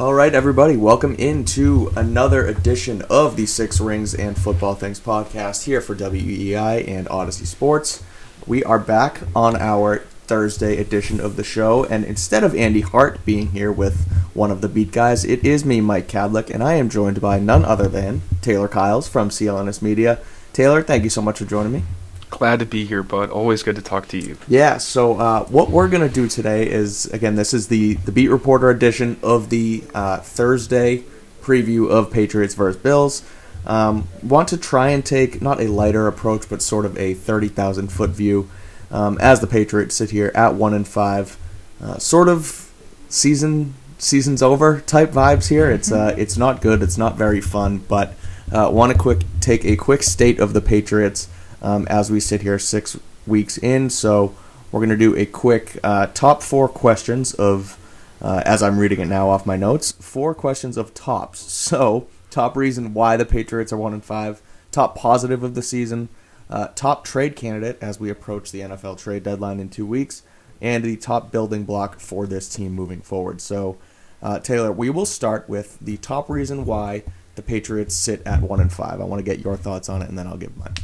All right, everybody, welcome into another edition of the Six Rings and Football Things podcast here for WEEI and Audacy Sports. We are back on our Thursday edition of the show, and instead of Andy Hart being here with one of the beat guys, it is me, Mike Kadlick, and I am joined by none other than Taylor Kyles from CLNS Media. Taylor, thank you so much for joining me. Glad to be here, bud. Always good to talk to you. Yeah. So uh, what we're gonna do today is again, this is the the beat reporter edition of the uh, Thursday preview of Patriots versus Bills. Um, want to try and take not a lighter approach, but sort of a thirty thousand foot view um, as the Patriots sit here at one and five, uh, sort of season season's over type vibes here. It's uh, it's not good. It's not very fun, but uh, want to quick take a quick state of the Patriots um, as we sit here six weeks in. So we're going to do a quick uh, top four questions of, uh, as I'm reading it now off my notes, four questions of tops. So top reason why the Patriots are one and five, top positive of the season, uh, top trade candidate as we approach the NFL trade deadline in two weeks, and the top building block for this team moving forward. So. Uh, Taylor, we will start with the top reason why the Patriots sit at one and five. I want to get your thoughts on it, and then I'll give mine.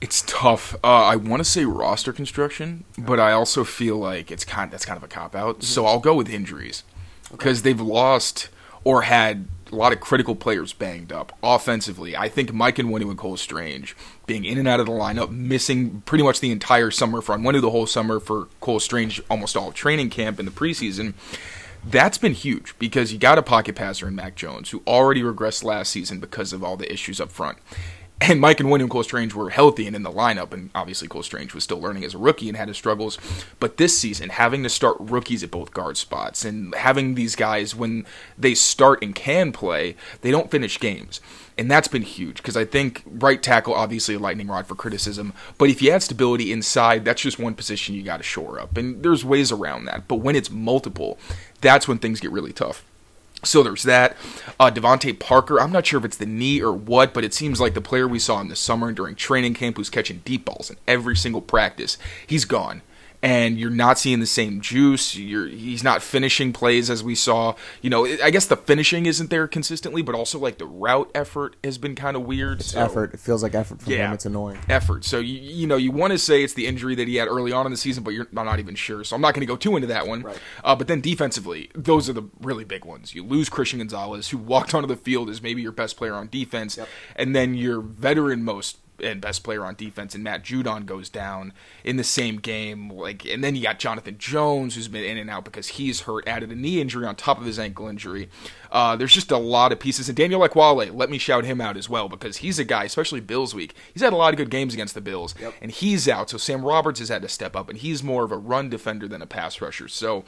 It's tough. Uh, I want to say roster construction, but I also feel like it's kind that's kind of a cop out. Mm-hmm. So I'll go with injuries because okay. they've lost or had a lot of critical players banged up offensively. I think Mike Onwenu and Cole Strange being in and out of the lineup, missing pretty much the entire summer for Winnie the whole summer for Cole Strange, almost all training camp in the preseason. That's been huge because you got a pocket passer in Mac Jones who already regressed last season because of all the issues up front and Mike and William Cole Strange were healthy and in the lineup, and obviously Cole Strange was still learning as a rookie and had his struggles. But this season, having to start rookies at both guard spots and having these guys when they start and can play, they don't finish games. And that's been huge because I think right tackle, obviously a lightning rod for criticism. But if you add stability inside, that's just one position you got to shore up. And there's ways around that. But when it's multiple, that's when things get really tough. So there's that. Uh, DeVante Parker, I'm not sure if it's the knee or what, but it seems like the player we saw in the summer during training camp who's catching deep balls in every single practice, he's gone and you're not seeing the same juice. You're he's not finishing plays as we saw. You know, I guess the finishing isn't there consistently, but also like the route effort has been kind of weird. So, effort. It feels like effort from yeah, him. It's annoying. Effort. So you you know you want to say it's the injury that he had early on in the season, but you're not even sure. So I'm not going to go too into that one. Right. Uh, but then defensively, those are the really big ones. You lose Christian Gonzalez, who walked onto the field as maybe your best player on defense, yep. and then your veteran most and best player on defense, and Matt Judon goes down in the same game. Like, and then you got Jonathan Jones, who's been in and out because he's hurt, added a knee injury on top of his ankle injury. Uh, there's just a lot of pieces, and Daniel Ekuale, let me shout him out as well because he's a guy, especially Bills week. He's had a lot of good games against the Bills, yep. and he's out. So Sam Roberts has had to step up, and he's more of a run defender than a pass rusher. So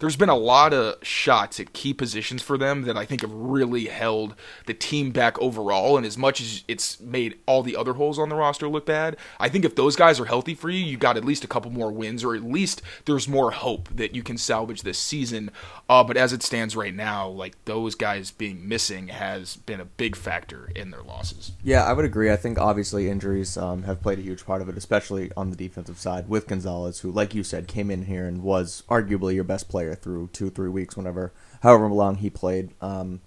there's been a lot of shots at key positions for them that I think have really held the team back overall. And as much as it's made all the other holes on the roster look bad, I think if those guys are healthy for you, you got at least a couple more wins, or at least there's more hope that you can salvage this season. Uh, but as it stands right now, like those guys being missing has been a big factor in their losses. Yeah, I would agree. I think obviously injuries um, have played a huge part of it, especially on the defensive side with Gonzalez, who, like you said, came in here and was arguably your best player through two, three weeks, whenever, however long he played. Um,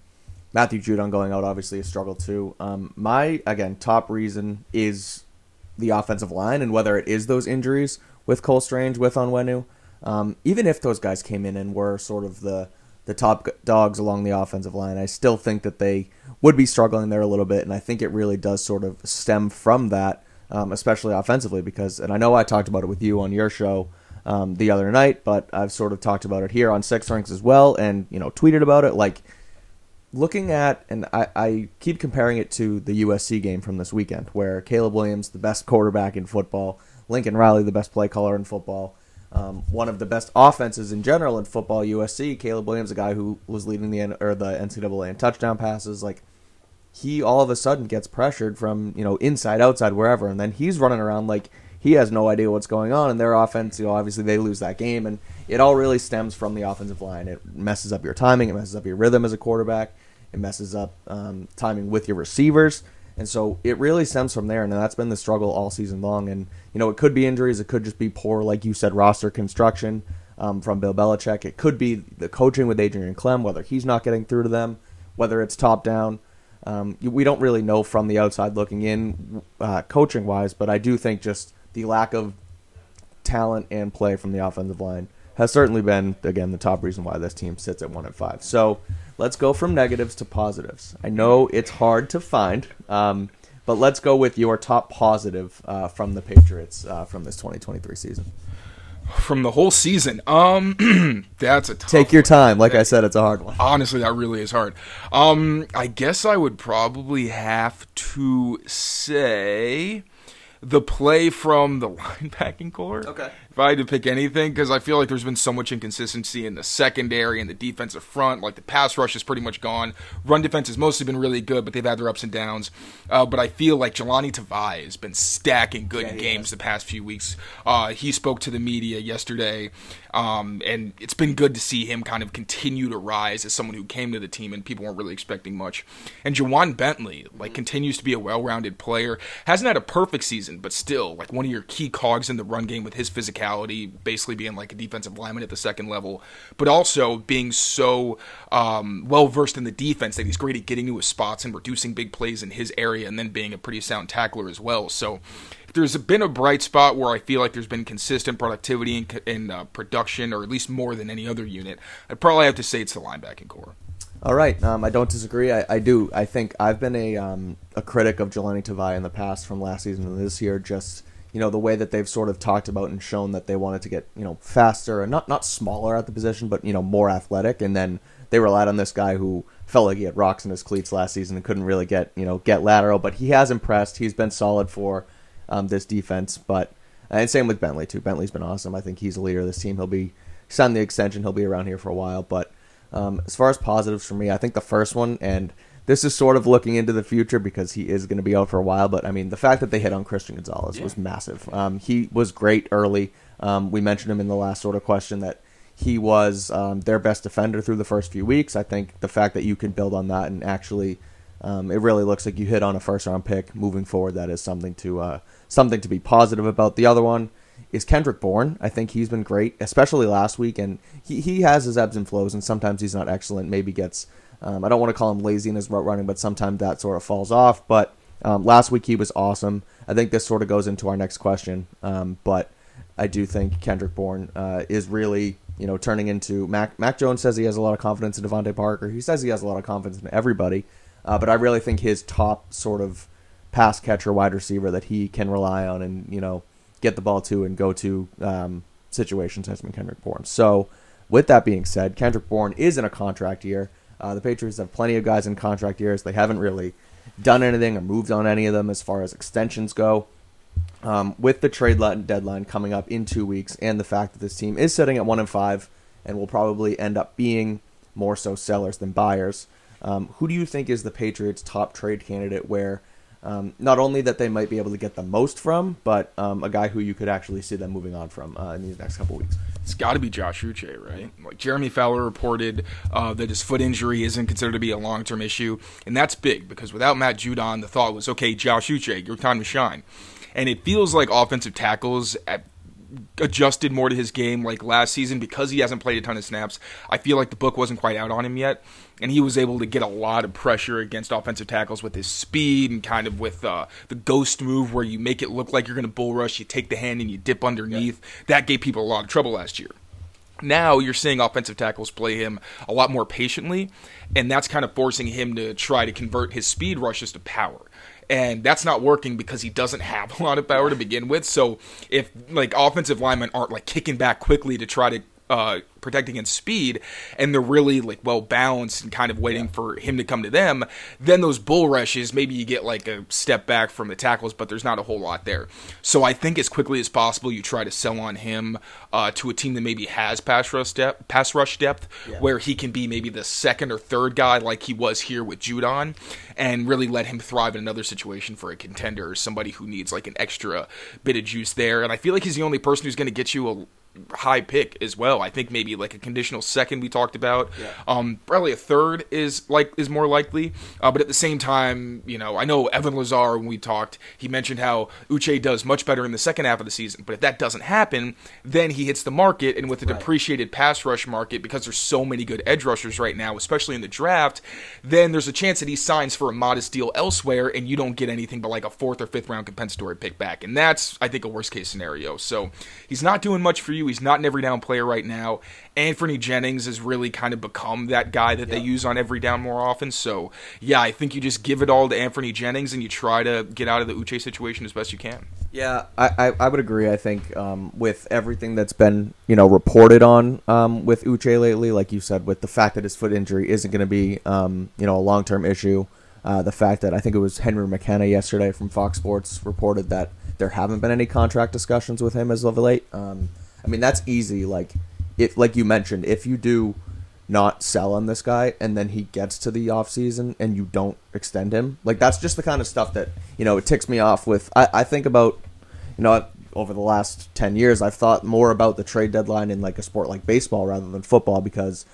Matthew Judon going out, obviously a struggle too. Um, my again top reason is the offensive line and whether it is those injuries with Cole Strange, with Onwenu. Um, even if those guys came in and were sort of the the top dogs along the offensive line, I still think that they would be struggling there a little bit, and I think it really does sort of stem from that, um, especially offensively. Because, and I know I talked about it with you on your show um, the other night, but I've sort of talked about it here on Six Rings as well, and you know, tweeted about it. Like looking at, and I, I keep comparing it to the USC game from this weekend, where Caleb Williams, the best quarterback in football, Lincoln Riley, the best play caller in football, um, one of the best offenses in general in football, USC. Caleb Williams, a guy who was leading the or the NCAA in touchdown passes, like he all of a sudden gets pressured from you know inside, outside, wherever, and then he's running around like he has no idea what's going on. And their offense, you know, obviously they lose that game, and it all really stems from the offensive line. It messes up your timing, it messes up your rhythm as a quarterback, it messes up um, timing with your receivers. And so it really stems from there, and that's been the struggle all season long. And you know, it could be injuries, it could just be poor, like you said, roster construction. um, from Bill Belichick. It could be the coaching with Adrian Klemm, whether he's not getting through to them, whether it's top down. Um, we don't really know from the outside looking in, uh, coaching wise, but I do think just the lack of talent and play from the offensive line has certainly been again the top reason why this team sits at one and five. So let's go from negatives to positives. I know it's hard to find, um, but let's go with your top positive uh, from the Patriots uh, from this 2023 season. From the whole season, um, that's a tough Take your one. time. Like I said, it's a hard one. Honestly, that really is hard. Um, I guess I would probably have to say the play from the linebacking corps. Okay. I had to pick anything, because I feel like there's been so much inconsistency in the secondary and the defensive front. Like the pass rush is pretty much gone. Run defense has mostly been really good, but they've had their ups and downs. Uh, but I feel like Jahlani Tavai has been stacking good Yeah, games has. the past few weeks. Uh, he spoke to the media yesterday, um, and it's been good to see him kind of continue to rise as someone who came to the team and people weren't really expecting much. And Ja'Whaun Bentley, like, continues to be a well-rounded player. Hasn't had a perfect season, but still, like, one of your key cogs in the run game with his physicality, basically being like a defensive lineman at the second level, but also being so um, well versed in the defense that he's great at getting to his spots and reducing big plays in his area, and then being a pretty sound tackler as well. So if there's been a bright spot where I feel like there's been consistent productivity and, and uh, production, or at least more than any other unit, I'd probably have to say it's the linebacking corps. All right, um, I don't disagree. I, I do. I think I've been a um, a critic of Jahlani Tavai in the past, from last season to this year. Just you know the way that they've sort of talked about and shown that they wanted to get you know faster and not not smaller at the position, but you know more athletic. And then they relied on this guy who felt like he had rocks in his cleats last season and couldn't really get you know get lateral. But he has impressed. He's been solid for um, this defense. But and same with Bentley too. Bentley's been awesome. I think he's a leader of this team. He'll be signed the extension. He'll be around here for a while. But um, as far as positives for me, I think the first one, and this is sort of looking into the future because he is going to be out for a while. But I mean, the fact that they hit on Christian Gonzalez was massive. Um, he was great early. Um, we mentioned him in the last sort of question that he was um, their best defender through the first few weeks. I think the fact that you can build on that and actually, um, it really looks like you hit on a first round pick moving forward. That is something to uh, something to be positive about. The other one is Kendrick Bourne. I think he's been great, especially last week, and he, he has his ebbs and flows, and sometimes he's not excellent. Maybe gets um, I don't want to call him lazy in his route running, but sometimes that sort of falls off. But um, last week he was awesome. I think this sort of goes into our next question, um, but I do think Kendrick Bourne uh, is really you know turning into Mac. Mac Jones says he has a lot of confidence in DeVante Parker. He says he has a lot of confidence in everybody, uh, but I really think his top sort of pass catcher wide receiver that he can rely on and you know get the ball to and go to um, situations has been Kendrick Bourne. So with that being said, Kendrick Bourne is in a contract year. Uh, the Patriots have plenty of guys in contract years. They haven't really done anything or moved on any of them as far as extensions go. Um, with the trade deadline coming up in two weeks, and the fact that this team is sitting at one and five, and will probably end up being more so sellers than buyers, um, who do you think is the Patriots' top trade candidate? Where um, not only that they might be able to get the most from, but um, a guy who you could actually see them moving on from uh, in these next couple weeks. It's got to be Josh Uche, right? Like Jeremy Fowler reported uh, that his foot injury isn't considered to be a long-term issue, and that's big because without Matt Judon, the thought was, okay, Josh Uche, your time to shine. And it feels like offensive tackles at adjusted more to his game like last season because he hasn't played a ton of snaps. I feel like the book wasn't quite out on him yet, and he was able to get a lot of pressure against offensive tackles with his speed and kind of with uh, the ghost move where you make it look like you're going to bull rush, you take the hand and you dip underneath. That gave people a lot of trouble last year. Now you're seeing offensive tackles play him a lot more patiently, and that's kind of forcing him to try to convert his speed rushes to power and that's not working because he doesn't have a lot of power to begin with. So if like offensive linemen aren't like kicking back quickly to try to uh, protect against speed, and they're really like well balanced and kind of waiting yeah. for him to come to them, then those bull rushes maybe you get like a step back from the tackles, but there's not a whole lot there. So I think as quickly as possible you try to sell on him uh, to a team that maybe has pass rush depth, pass rush depth, yeah. where he can be maybe the second or third guy like he was here with Judon, and really let him thrive in another situation for a contender or somebody who needs like an extra bit of juice there. And I feel like he's the only person who's going to get you a high pick as well. I think maybe like a conditional second we talked about. Yeah. Um, probably a third is like is more likely. Uh, but at the same time, you know, I know Evan Lazar when we talked, he mentioned how Uche does much better in the second half of the season. But if that doesn't happen, then he hits the market, and with a Right. depreciated pass rush market, because there's so many good edge rushers right now, especially in the draft, then there's a chance that he signs for a modest deal elsewhere, and you don't get anything but like a fourth or fifth round compensatory pick back, and that's I think a worst case scenario. So he's not doing much for you. He's not an every down player right now. Anfernee Jennings has really kind of become that guy that they use on every down more often. So yeah, I think you just give it all to Anfernee Jennings and you try to get out of the Uche situation as best you can. Yeah, I, I, I would agree. I think um, with everything that's been you know reported on um, with Uche lately, like you said, with the fact that his foot injury isn't going to be um, you know a long term issue, uh, the fact that I think it was Henry McKenna yesterday from Fox Sports reported that there haven't been any contract discussions with him as of late. Um, I mean that's easy. Like if like you mentioned, if you do not sell on this guy and then he gets to the off season and you don't extend him like that's just the kind of stuff that you know it ticks me off with i, I think about you know over the last 10 years i've thought more about the trade deadline in like a sport like baseball rather than football because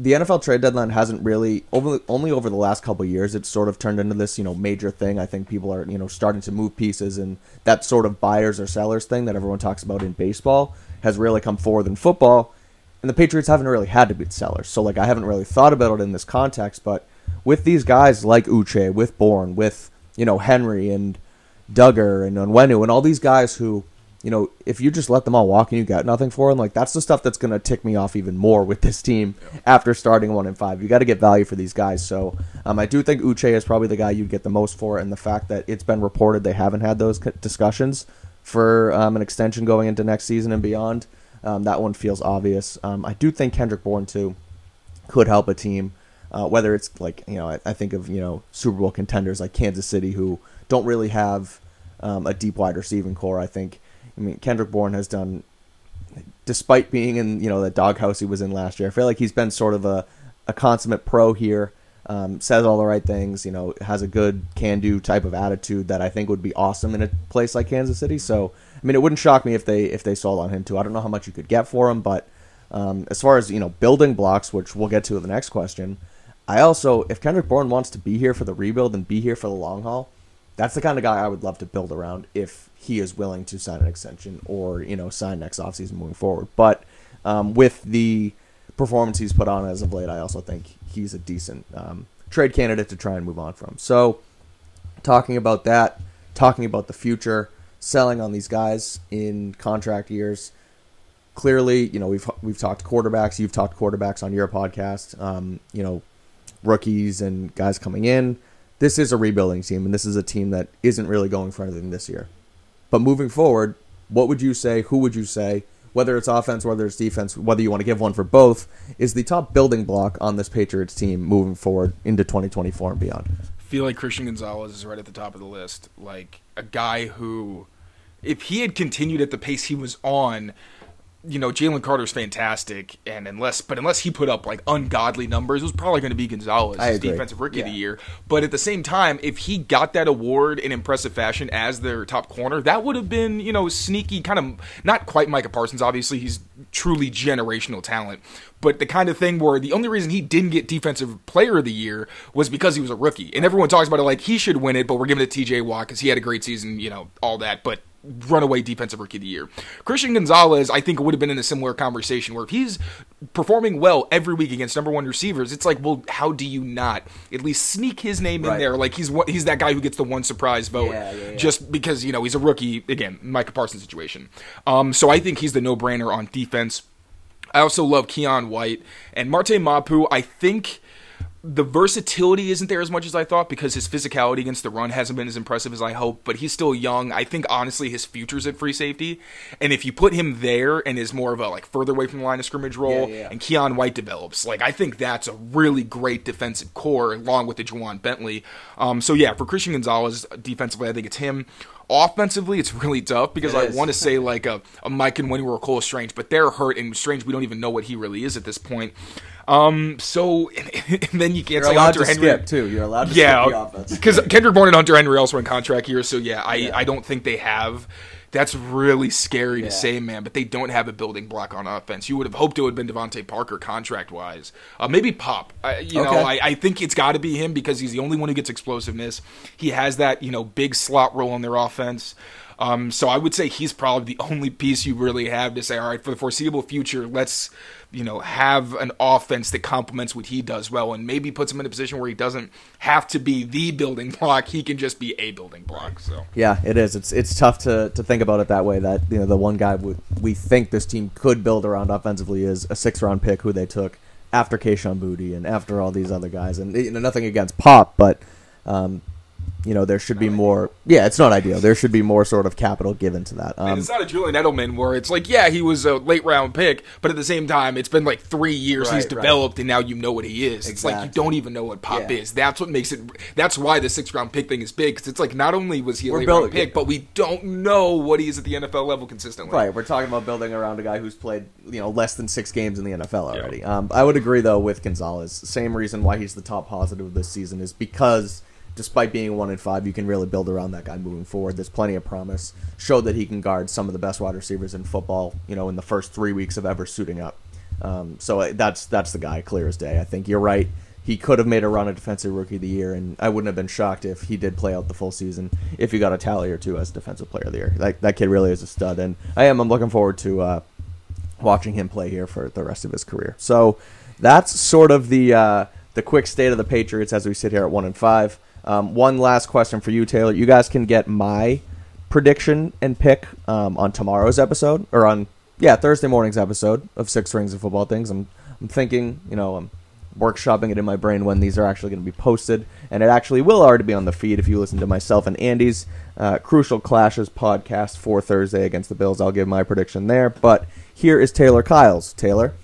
the NFL trade deadline hasn't really over only over the last couple years it's sort of turned into this you know major thing. I think people are you know starting to move pieces and that sort of buyers or sellers thing that everyone talks about in baseball has really come forward in football. And the Patriots haven't really had to be sellers, so like I haven't really thought about it in this context. But with these guys like Uche, with Bourne, with you know Henry and Dugger and Onwenu and all these guys who, you know, if you just let them all walk and you got nothing for them, like that's the stuff that's going to tick me off even more with this team after starting one and five. You got to get value for these guys. So um, I do think Uche is probably the guy you'd get the most for, and the fact that it's been reported they haven't had those discussions for um, an extension going into next season and beyond, um, that one feels obvious. Um, I do think Kendrick Bourne too could help a team. Uh, whether it's like you know, I, I think of you know Super Bowl contenders like Kansas City who don't really have um, a deep wide receiving corps. I think. I mean, Kendrick Bourne has done, despite being in you know the doghouse he was in last year. I feel like he's been sort of a, a consummate pro here. Um, says all the right things. You know, has a good can-do type of attitude that I think would be awesome in a place like Kansas City. So, I mean, it wouldn't shock me if they if they sold on him too. I don't know how much you could get for him, but um, as far as you know, building blocks, which we'll get to in the next question, I also, if Kendrick Bourne wants to be here for the rebuild and be here for the long haul, that's the kind of guy I would love to build around if he is willing to sign an extension or you know sign next offseason moving forward. But um, with the performance he's put on as of late, I also think he's a decent um, trade candidate to try and move on from. So, talking about that, talking about the future, selling on these guys in contract years. Clearly, you know we've we've talked quarterbacks. You've talked quarterbacks on your podcast. Um, you know, rookies and guys coming in. This is a rebuilding team, and this is a team that isn't really going for anything this year. But moving forward, what would you say? Who would you say? Whether it's offense, whether it's defense, whether you want to give one for both, is the top building block on this Patriots team moving forward into 2024 and beyond. I feel like Christian Gonzalez is right at the top of the list. Like a guy who, if he had continued at the pace he was on, you know, Jalen Carter's fantastic, and unless, but unless he put up like ungodly numbers, it was probably going to be Gonzalez, I as defensive rookie of the year. But at the same time, if he got that award in impressive fashion as their top corner, that would have been, you know, sneaky, kind of not quite Micah Parsons. Obviously, he's truly generational talent, but the kind of thing where the only reason he didn't get defensive player of the year was because he was a rookie, and everyone talks about it like he should win it, but we're giving it to T.J. Watt because he had a great season, you know, all that, but runaway defensive rookie of the year. Christian Gonzalez, I think, would have been in a similar conversation where if he's performing well every week against number one receivers, it's like, well, how do you not at least sneak his name in there? Like he's he's that guy who gets the one surprise vote Yeah, yeah, yeah. just because you know he's a rookie. Again, Micah Parsons situation. Um, so I think he's the no brainer on defense. I also love Keion White and Marte Mapu. I think the versatility isn't there as much as I thought because his physicality against the run hasn't been as impressive as I hope, but he's still young. I think honestly his future's at free safety. And if you put him there and is more of a like further away from the line of scrimmage role Yeah, yeah. and Keion White develops, like I think that's a really great defensive corps along with the Ja'Whaun Bentley. Um, so yeah, for Christian Gonzalez defensively, I think it's him. Offensively, it's really tough because It I want to say like a, a Mike Onwenu or Cole Strange, but they're hurt and Strange. We don't even know what he really is at this point. Um, so and, then you can't You're say allowed Hunter to Henry. skip too. You're allowed to skip the Yeah, offense. because Kendrick Bourne and Hunter Henry also in contract here. So yeah, I Yeah. I don't think they have That's really scary Yeah. to say, man. But they don't have a building block on offense. You would have hoped it would have been DeVante Parker contract wise. Uh, maybe Pop. Uh, you know, I, I think it's got to be him because he's the only one who gets explosiveness. He has that you know big slot role in their offense. Um, so I would say he's probably the only piece you really have to say, all right, for the foreseeable future, let's you know have an offense that complements what he does well, and maybe puts him in a position where he doesn't have to be the building block. He can just be a building block. So Yeah, it is. It's it's tough to, to think about it that way. That you know the one guy we, we think this team could build around offensively is a six round pick who they took after Kayshon Boutte and after all these other guys. And you know nothing against Pop, but um, you know there should be more. Yeah, it's not ideal. There should be more sort of capital given to that. Um, it's not a Julian Edelman where it's like, yeah, he was a late round pick, but at the same time, it's been like three years he's Right, right. developed, and now you know what he is. It's like you don't even know what Pop Yeah. is. That's what makes it. That's why the sixth round pick thing is big because it's like not only was he a We're late round pick, but we don't know what he is at the NFL level consistently. Right, we're talking about building around a guy who's played, you know, less than six games in the NFL already. Um, I would agree though with Gonzalez. Same reason why he's the top positive this season is because despite being one in five, you can really build around that guy moving forward. There's plenty of promise. Showed that he can guard some of the best wide receivers in football. You know, in the first three weeks of ever suiting up. Um, so uh, that's that's the guy, clear as day. I think you're right. He could have made a run at defensive rookie of the year, and I wouldn't have been shocked if he did play out the full season. If he got a tally or two as defensive player of the year, that that kid really is a stud, and I am. I'm looking forward to uh, watching him play here for the rest of his career. So that's sort of the uh, the quick state of the Patriots as we sit here at one and five. Um, one last question for you, Taylor. You guys can get my prediction and pick um, on tomorrow's episode or on yeah Thursday morning's episode of Six Rings of Football Things. I'm I'm thinking you know I'm workshopping it in my brain when these are actually going to be posted, and it actually will already be on the feed if you listen to myself and Andy's uh, Crucial Clashes podcast for Thursday against the Bills. I'll give my prediction there, but here is Taylor Kyles. Taylor,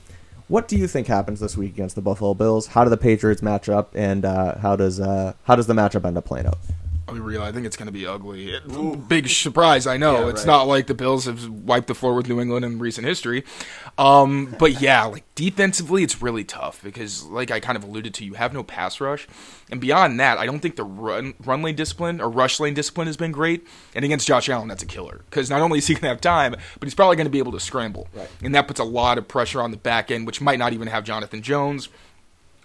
what do you think happens this week against the Buffalo Bills? How do the Patriots match up, and uh, how does uh, how does the matchup end up playing out? I'll be real. I think it's going to be ugly. It- big surprise, I know. Yeah, it's right. not like the Bills have wiped the floor with New England in recent history. Um, but yeah, like defensively, it's really tough because, like I kind of alluded to, you have no pass rush, and beyond that, I don't think the run run lane discipline or rush lane discipline has been great. And against Josh Allen, that's a killer because not only is he going to have time, but he's probably going to be able to scramble, Right. and that puts a lot of pressure on the back end, which might not even have Jonathan Jones.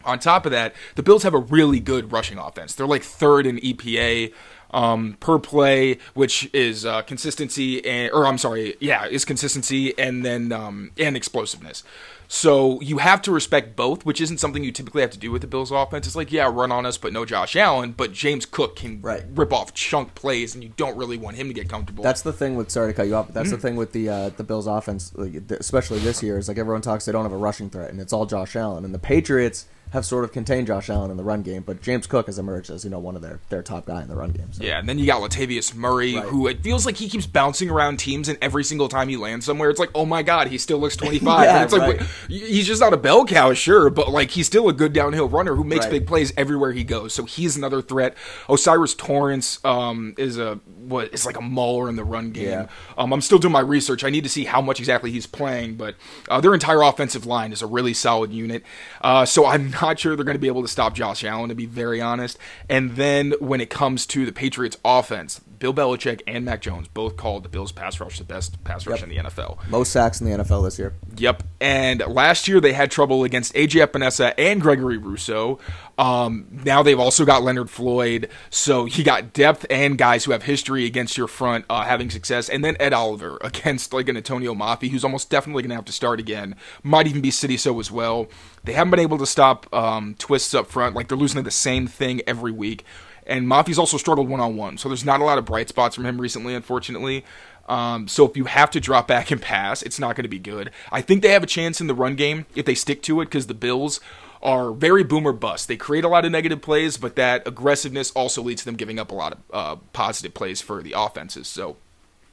On top of that, the Bills have a really good rushing offense. They're like third in EPA um, per play, which is uh, consistency and, or I'm sorry, yeah, is consistency and then um, and explosiveness. So you have to respect both, which isn't something you typically have to do with the Bills offense. It's like, yeah, run on us, but no Josh Allen. But James Cook can Right. rip off chunk plays, and you don't really want him to get comfortable. That's the thing with sorry to cut you off, but that's Mm. the thing with the uh, the Bills offense, especially this year, is like everyone talks they don't have a rushing threat, and it's all Josh Allen, and the Patriots have sort of contained Josh Allen in the run game, but James Cook has emerged as you know one of their their top guy in the run game. So. Yeah, and then you got Latavius Murray, Right. who it feels like he keeps bouncing around teams, and every single time he lands somewhere, it's like, oh my god, he still looks 25. Yeah, it's like, right. he's just not a bell cow, sure, but like he's still a good downhill runner who makes Right. big plays everywhere he goes. So he's another threat. O'Cyrus Torrence um, is a what? It's like a mauler in the run game. Yeah. Um, I'm still doing my research. I need to see how much exactly he's playing, but uh, their entire offensive line is a really solid unit. Uh, so I'm not sure they're going to be able to stop Josh Allen, to be very honest. And then when it comes to the Patriots' offense, Bill Belichick and Mac Jones both called the Bills' pass rush the best pass rush Yep. in the NFL. Most sacks in the NFL this year. Yep. And last year they had trouble against AJ Epenesa and Gregory Rousseau. Um, now they've also got Leonard Floyd. So you got depth and guys who have history against your front uh, having success. And then Ed Oliver against like an Atonio Mafi, who's almost definitely going to have to start again. Might even be Sidy Sow as well. They haven't been able to stop um, twists up front. Like they're losing the same thing every week. And Mafi's also struggled one on one. So there's not a lot of bright spots from him recently, unfortunately. Um, so if you have to drop back and pass, it's not going to be good. I think they have a chance in the run game if they stick to it because the Bills are very boomer bust. They create a lot of negative plays, but that aggressiveness also leads to them giving up a lot of uh, positive plays for the offenses. So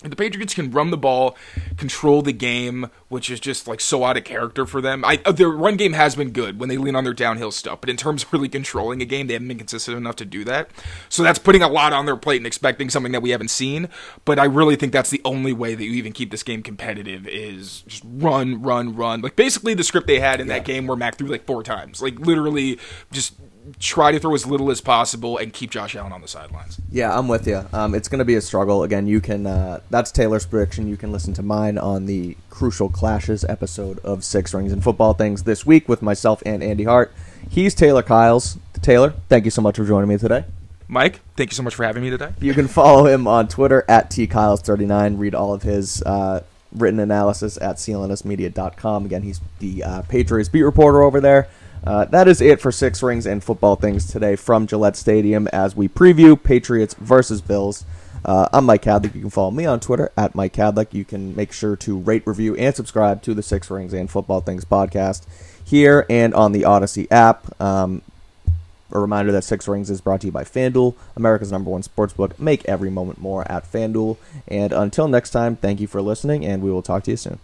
the Patriots can run the ball, control the game, which is just like so out of character for them. I, uh, their run game has been good when they lean on their downhill stuff, but in terms of really controlling a game, they haven't been consistent enough to do that. So that's putting a lot on their plate and expecting something that we haven't seen. But I really think that's the only way that you even keep this game competitive is just run, run, run. Like basically the script they had in that game where Mac threw like four times, like literally just try to throw as little as possible and keep Josh Allen on the sidelines. Yeah, I'm with you. Um, it's going to be a struggle. Again, you can. Uh, that's Taylor's prediction. You can listen to mine on the Crucial Clashes episode of Six Rings and Football Things this week with myself and Andy Hart. He's Taylor Kyles. Taylor, thank you so much for joining me today. Mike, thank you so much for having me today. You can follow him on Twitter at tkyles39. Read all of his uh, written analysis at clnsmedia.com. Again, he's the uh, Patriots beat reporter over there. Uh, that is it for Six Rings and Football Things today from Gillette Stadium as we preview Patriots versus Bills. Uh, I'm Mike Kadlick. You can follow me on Twitter at Mike Kadlick. You can make sure to rate, review, and subscribe to the Six Rings and Football Things podcast here and on the Audacy app. Um, a reminder that Six Rings is brought to you by FanDuel, America's number one sportsbook. Make every moment more at FanDuel. And until next time, thank you for listening, and we will talk to you soon.